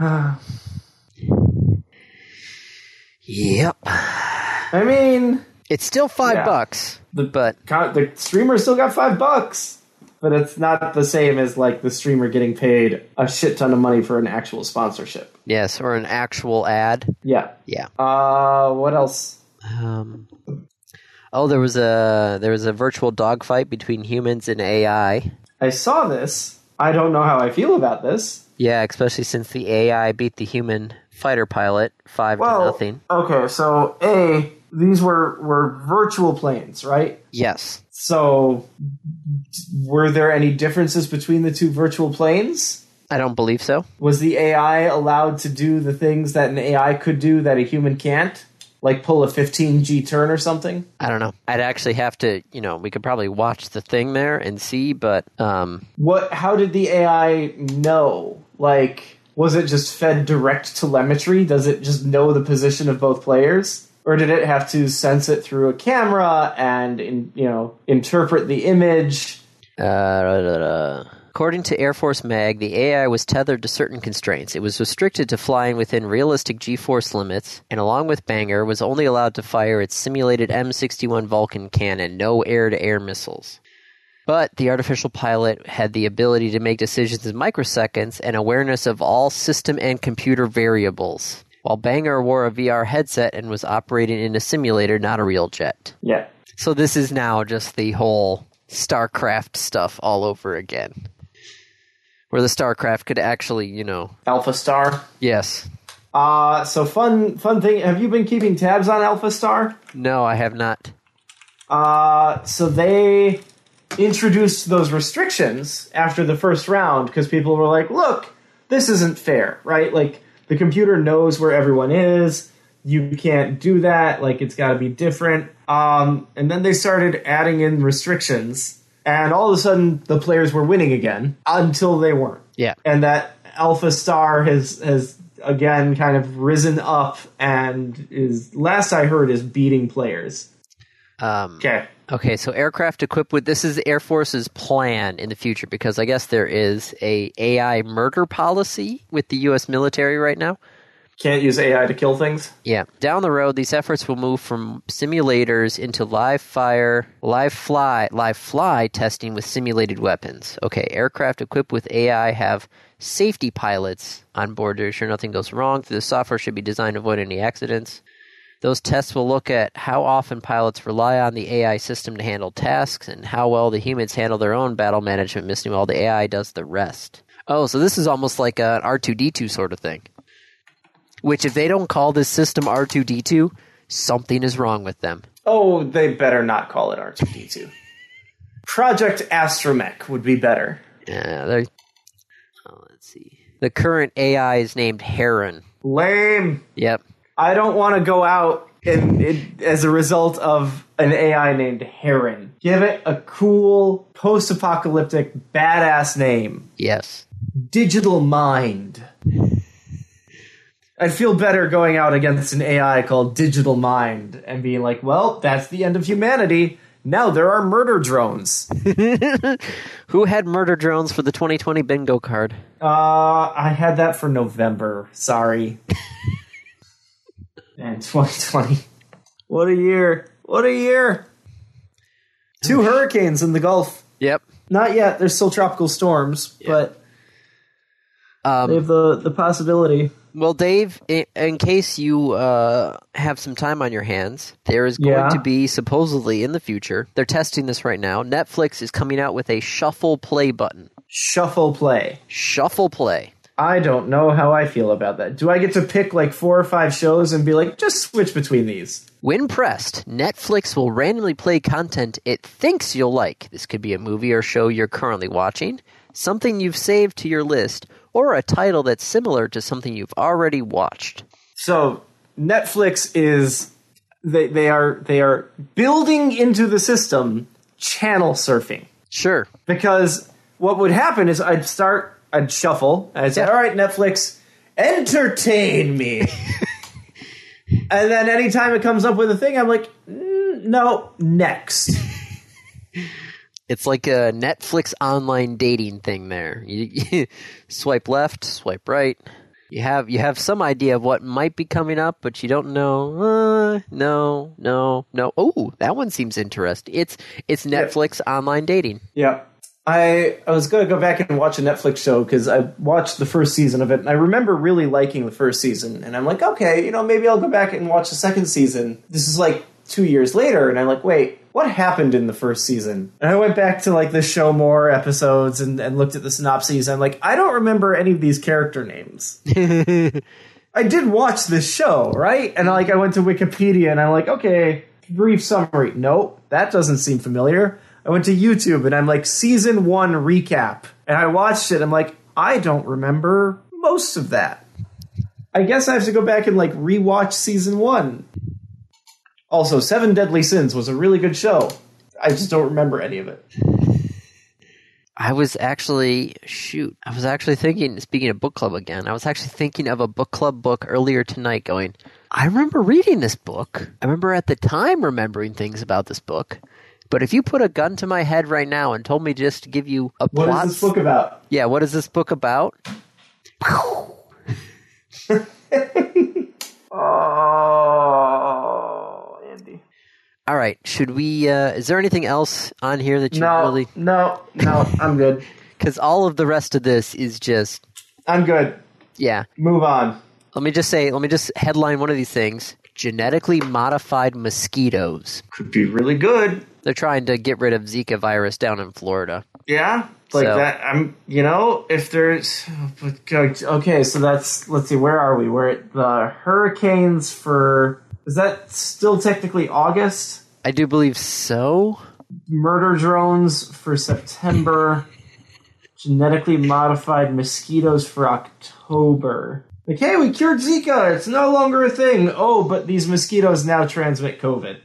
yep. I mean, It's still five Yeah. bucks, The- but the streamer still got five bucks, but it's not the same as like the streamer getting paid a shit ton of money for an actual sponsorship. yes, or an actual ad. Yeah. Yeah. Uh, what else? Um, oh, there was a there was a virtual dogfight between humans and AI. I saw this. I don't know how I feel about this. Yeah, especially since the AI beat the human fighter pilot five Well, to nothing. okay, so a these were were virtual planes, right? Yes. So, were there any differences between the two virtual planes? I don't believe so. Was the AI allowed to do the things that an AI could do that a human can't? Like pull a 15G turn or something? I don't know. I'd actually have to, you know, we could probably watch the thing there and see, but um, What how did the AI know? Like was it just fed direct telemetry? Does it just know the position of both players? Or did it have to sense it through a camera and in, you know, interpret the image? uh, da, da, da. According to Air Force Mag, the AI was tethered to certain constraints. It was restricted to flying within realistic G-force limits, and along with Banger, was only allowed to fire its simulated M61 Vulcan cannon, no air-to-air missiles. But the artificial pilot had the ability to make decisions in microseconds and awareness of all system and computer variables, while Banger wore a VR headset and was operating in a simulator, not a real jet. Yeah. So this is now just the whole StarCraft stuff all over again. Where the StarCraft could actually, you know, Alpha Star. yes. Uh so fun fun thing. Have you been keeping tabs on Alpha Star? No, I have not. Uh, so they introduced those restrictions after the first round because people were like, look, this isn't fair, right? Like, the computer knows where everyone is. You can't do that. Like, it's got to be different. Um, and then they started adding in restrictions, and all of a sudden, the players were winning again until they weren't. Yeah. And that Alpha Star has, has again kind of risen up and is, last I heard, is beating players. Um, Okay. okay, so aircraft equipped with this is the Air Force's plan in the future because I guess there is a AI murder policy with the U.S. military right now. Can't use AI to kill things. Yeah. Down the road, these efforts will move from simulators into live fire, live fly, live fly testing with simulated weapons. Okay, aircraft equipped with AI have safety pilots on board to ensure nothing goes wrong. The software should be designed to avoid any accidents. Those tests will look at how often pilots rely on the AI system to handle tasks and how well the humans handle their own battle management while the AI does the rest. Oh, so this is almost like an R2D2 sort of thing. Which, if they don't call this system R2D2, something is wrong with them. Oh, they better not call it R2D2. Project Astromech would be better. Yeah. Oh, let's see. The current AI is named Heron. Lame. Yep. I don't want to go out in, as a result of an AI named Heron. Give it a cool, post apocalyptic, badass name Yes. Digital Mind. I'd feel better going out against an AI called Digital Mind and being like, well, that's the end of humanity. Now there are murder drones. [laughs] Who had murder drones for the 2020 bingo card? Uh, I had that for November. Sorry. [laughs] and 2020. What a year. What a year. Two hurricanes in the Gulf. Yep. Not yet. There's still tropical storms, but they Um, have the, the possibility. Well, Dave, in, in case you uh, have some time on your hands, there is going Yeah. to be supposedly in the future. They're testing this right now. Netflix is coming out with a shuffle play button. Shuffle play. Shuffle play. I don't know how I feel about that. Do I get to pick like four or five shows and be like, just switch between these? When pressed, Netflix will randomly play content it thinks you'll like. This could be a movie or show you're currently watching, something you've saved to your list, or a title that's similar to something you've already watched. So Netflix is they they are they are building into the system channel surfing. Sure. because what would happen is I'd start, I'd shuffle, and I'd say, Yeah. "All right, Netflix, entertain me." [laughs] and then anytime it comes up with a thing, I'm like, "Mm, No, next. [laughs] It's like a Netflix online dating thing there. You, you [laughs] swipe left, swipe right. You have you have some idea of what might be coming up, but you don't know. Uh, no, no, no. Oh, that one seems interesting. It's it's Netflix online dating. Yeah. I I was going to go back and watch a Netflix show because I watched the first season of it, and I remember really liking the first season. And I'm like, okay, you know, maybe I'll go back and watch the second season. This is like two years later, and I'm like, wait, what happened in the first season? And I went back to like the show more episodes and, and looked at the synopses. I'm like, I don't remember any of these character names. [laughs] I did watch this show, right? And like, I went to Wikipedia, and I'm like, okay, brief summary. Nope, that doesn't seem familiar. I went to YouTube and I'm like season one recap, and I watched it. I'm like, I don't remember most of that. I guess I have to go back and like rewatch season one. Also, Seven Deadly Sins was a really good show. I just don't remember any of it. I was actually shoot. I was actually thinking. Speaking of book club again, I was actually thinking of a book club book earlier tonight. Going, I remember reading this book. I remember at the time remembering things about this book. But if you put a gun to my head right now and told me just to give you a What plot, is this book about? yeah, what is this book about? [laughs] [laughs] Oh. All right, should we? Uh, is there anything else on here that you No, really? no, no. I'm good. [laughs] Because all of the rest of this is just, I'm good. yeah. Move on. Let me just say. Let me just headline one of these things: genetically modified mosquitoes. Could be really good. They're trying to get rid of Zika virus down in Florida. Yeah, like So- that. I'm, you know, if there's, okay, so that's let's see, where are we? We're at the hurricanes for. Is that still technically August? I do believe so. Murder drones for September. [laughs] genetically modified mosquitoes for October. Like, hey, we cured Zika. It's no longer a thing. Oh, but these mosquitoes now transmit COVID.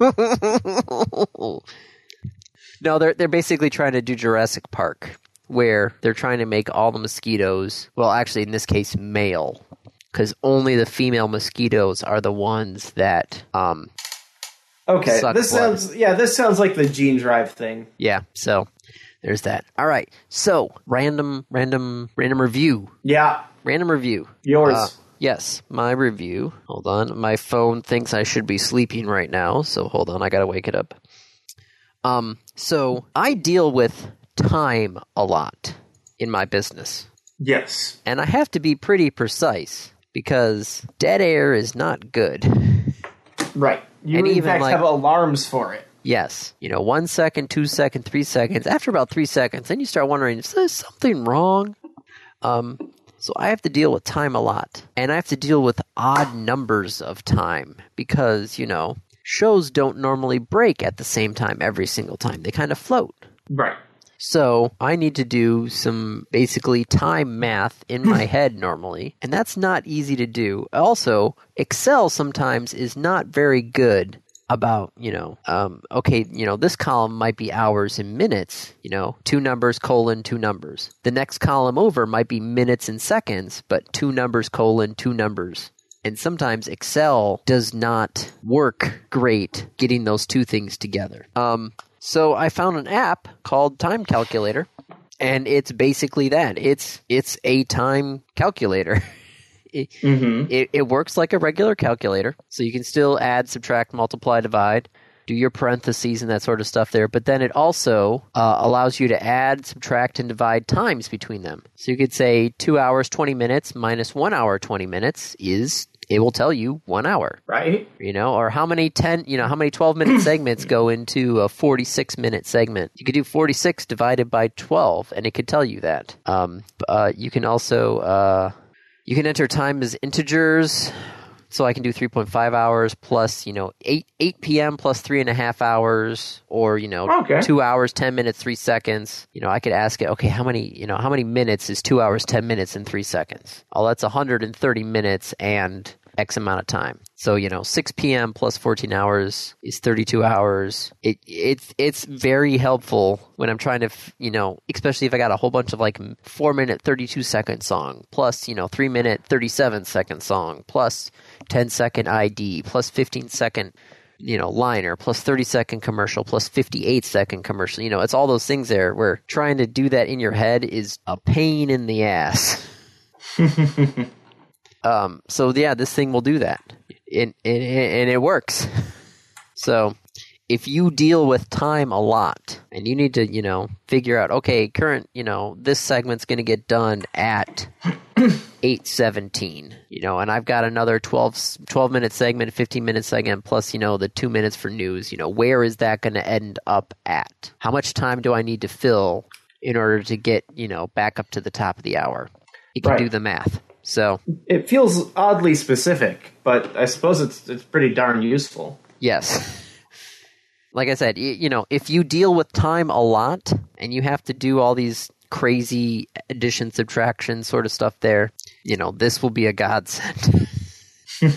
[laughs] no, they're they're basically trying to do Jurassic Park, where they're trying to make all the mosquitoes. Well, actually, in this case, male, because only the female mosquitoes are the ones that. Um, Okay, Suck this blood. sounds yeah, this sounds like the gene drive thing. yeah. So there's that. All right. So random, random, random review. Yeah, Random review. yours. Uh, yes, my review. Hold on. My phone thinks I should be sleeping right now, so hold on. I gotta wake it up. Um, so I deal with time a lot in my business, yes. and I have to be pretty precise because dead air is not good. Right. You And in even, fact like- have alarms for it. Yes, you know, one second, two second, three seconds. After about three seconds, then you start wondering, is there something wrong? Um, so I have to deal with time a lot, and I have to deal with odd numbers of time because you know shows don't normally break at the same time every single time. They kind of float. Right. So I need to do some basically time math in my [laughs] head normally, and that's not easy to do. Also, Excel sometimes is not very good about, you know, um, okay, you know, this column might be hours and minutes, you know, two numbers colon two numbers. The next column over might be minutes and seconds, but two numbers colon two numbers. And sometimes Excel does not work great getting those two things together. Um, so I found an app called Time Calculator, and it's basically that. It's it's a time calculator. [laughs] it, Mm-hmm. it, it works like a regular calculator, so you can still add, subtract, multiply, divide, do your parentheses and that sort of stuff there. But then it also uh, allows you to add, subtract, and divide times between them. So you could say two hours, 20 minutes minus one hour, 20 minutes is, it will tell you one hour Right. you know, or how many 10, you know, how many 12 minute [clears throat] segments go into a 46 minute segment. You could do 46 divided by 12 and it could tell you that. Um, uh, you can also, uh, you can enter time as integers. So I can do 3.5 hours plus, you know, 8, 8 p.m. plus three and a half hours or, you know, Okay. two hours, 10 minutes, three seconds. You know, I could ask it, okay, how many, you know, how many minutes is two hours, 10 minutes and three seconds? Oh, that's 130 minutes and X amount of time. So, you know, 6 p.m. plus 14 hours is 32 hours. It, it's, it's very helpful when I'm trying to, f- you know, especially if I got a whole bunch of like 4 minute 32 second song plus, you know, 3 minute 37 second song plus 10 second ID plus 15 second you know, liner plus 30 second commercial plus 58 second commercial. You know, it's all those things there where trying to do that in your head is a pain in the ass. [laughs] um, so yeah, this thing will do that. And, and, and it works. So if you deal with time a lot and you need to, you know, figure out, okay, current, you know, this segment's going to get done at [clears throat] 817, you know, and I've got another 12, 12 minute segment, 15 minute segment, plus, you know, the two minutes for news, you know, where is that going to end up at? How much time do I need to fill in order to get, you know, back up to the top of the hour? You can Right. do the math. So, It feels oddly specific, but I suppose it's it's pretty darn useful. Yes. Like I said, you know, if you deal with time a lot and you have to do all these crazy addition, subtraction sort of stuff there, you know, this will be a godsend. [laughs]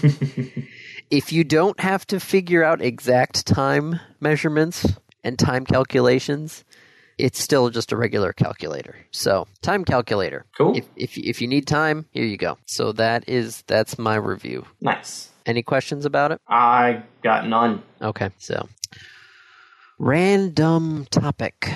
if you don't have to figure out exact time measurements and time calculations, it's still just a regular calculator. So, time calculator. Cool. If if if you need time, here you go. So that is that's my review. Nice. Any questions about it? I got none. Okay, so random topic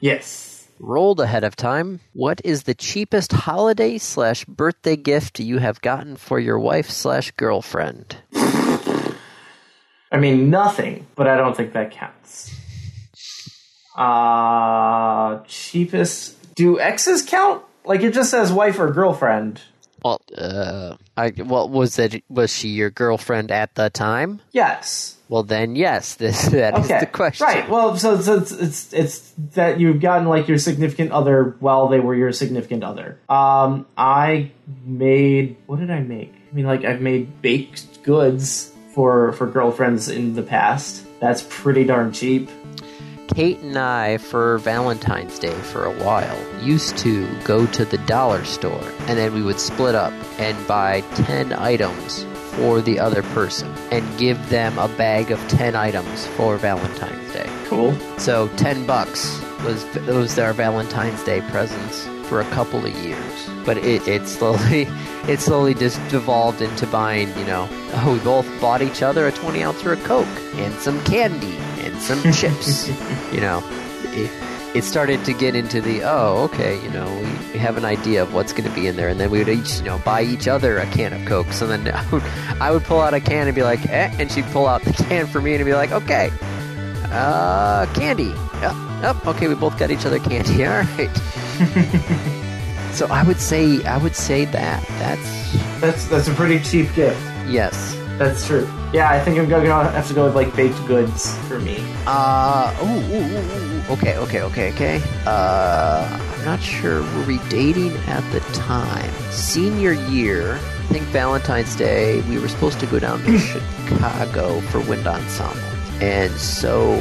Yes. rolled ahead of time. What is the cheapest holiday slash birthday gift you have gotten for your wife slash girlfriend? [laughs] I mean nothing, but I don't think that counts. Uh cheapest do exes count? Like it just says wife or girlfriend. Well, uh, I well was it was she your girlfriend at the time? Yes. Well, then yes, this [laughs] that is Okay. the question. Right. Well, so, so it's, it's it's that you've gotten like your significant other while they were your significant other. Um, I made what did I make? I mean, like I've made baked goods for for girlfriends in the past. That's pretty darn cheap. Kate and I, for Valentine's Day for a while, used to go to the dollar store and then we would split up and buy 10 items for the other person and give them a bag of 10 items for Valentine's Day. Cool. So 10 bucks was was our Valentine's Day presents for a couple of years. But it, it slowly [laughs] it slowly just devolved into buying, you know, oh, we both bought each other a 20 ouncer of Coke and some candy and some chips. [laughs] You know, it, it started to get into the, oh, okay, you know, we, we have an idea of what's going to be in there. And then we would each, you know, buy each other a can of Coke. So then [laughs] I would, I would pull out a can and be like, eh, and she'd pull out the [laughs] can for me and be like, okay, uh, candy. Yep. Yep. Okay, we both got each other candy. All right. so I would say, I would say that that's That's that's a pretty cheap gift. yes. That's true. Yeah, I think I'm gonna have to go with like baked goods for me. Uh oh. Ooh, ooh, ooh, ooh. Okay. Okay. Okay. Okay. Uh, I'm not sure. Were we dating at the time? Senior year. I think Valentine's Day. We were supposed to go down to [laughs] Chicago for Wind Ensemble, and so.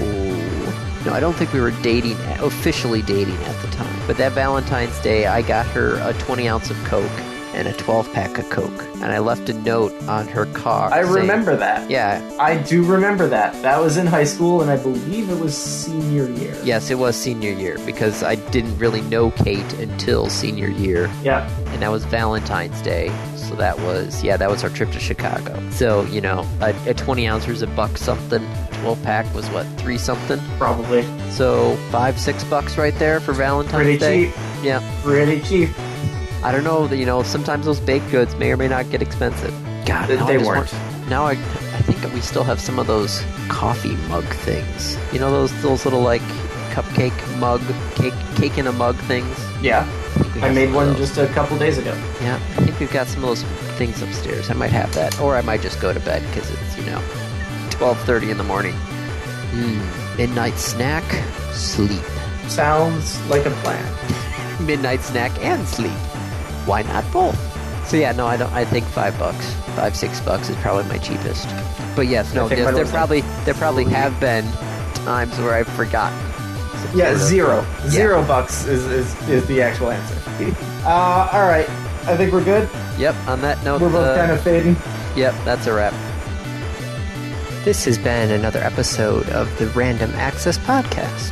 No, I don't think we were dating, officially dating at the time. But that Valentine's Day, I got her a 20 ounce of Coke and a 12 pack of Coke. And I left a note on her car. I saying- remember that. Yeah, I do remember that. That was in high school, and I believe it was senior year. Yes, it was senior year because I didn't really know Kate until senior year, Yeah. and that was Valentine's Day. So that was yeah, that was our trip to Chicago. So you know, a, a twenty ounce was a buck something. Twelve pack was what three something. Probably. So five six bucks right there for Valentine's Pretty Day. cheap. Yeah, Pretty cheap. I don't know. You know, sometimes those baked goods may or may not get expensive. God, They- now they weren't. want- now I, I think we still have some of those coffee mug things. You know those those little like cupcake mug, cake cake in a mug things. Yeah. I, I made one just a couple days ago. Yeah, I think we've got some of those things upstairs. I might have that, or I might just go to bed because it's you know, twelve thirty in the morning. Mm, midnight snack, sleep. Sounds like a plan. [laughs] Midnight snack and sleep. Why not both? So yeah, no, I don't. I think five bucks, five six bucks is probably my cheapest. But yes, no, there, there was probably there probably have been times where I've forgotten. Yeah, sort of- zero. Yeah. Zero bucks is, is, is the actual answer. [laughs] uh, all right. I think we're good. Yep. On that note, We're both uh, kind of fading. Yep, that's a wrap. This has been another episode of the Random Access Podcast.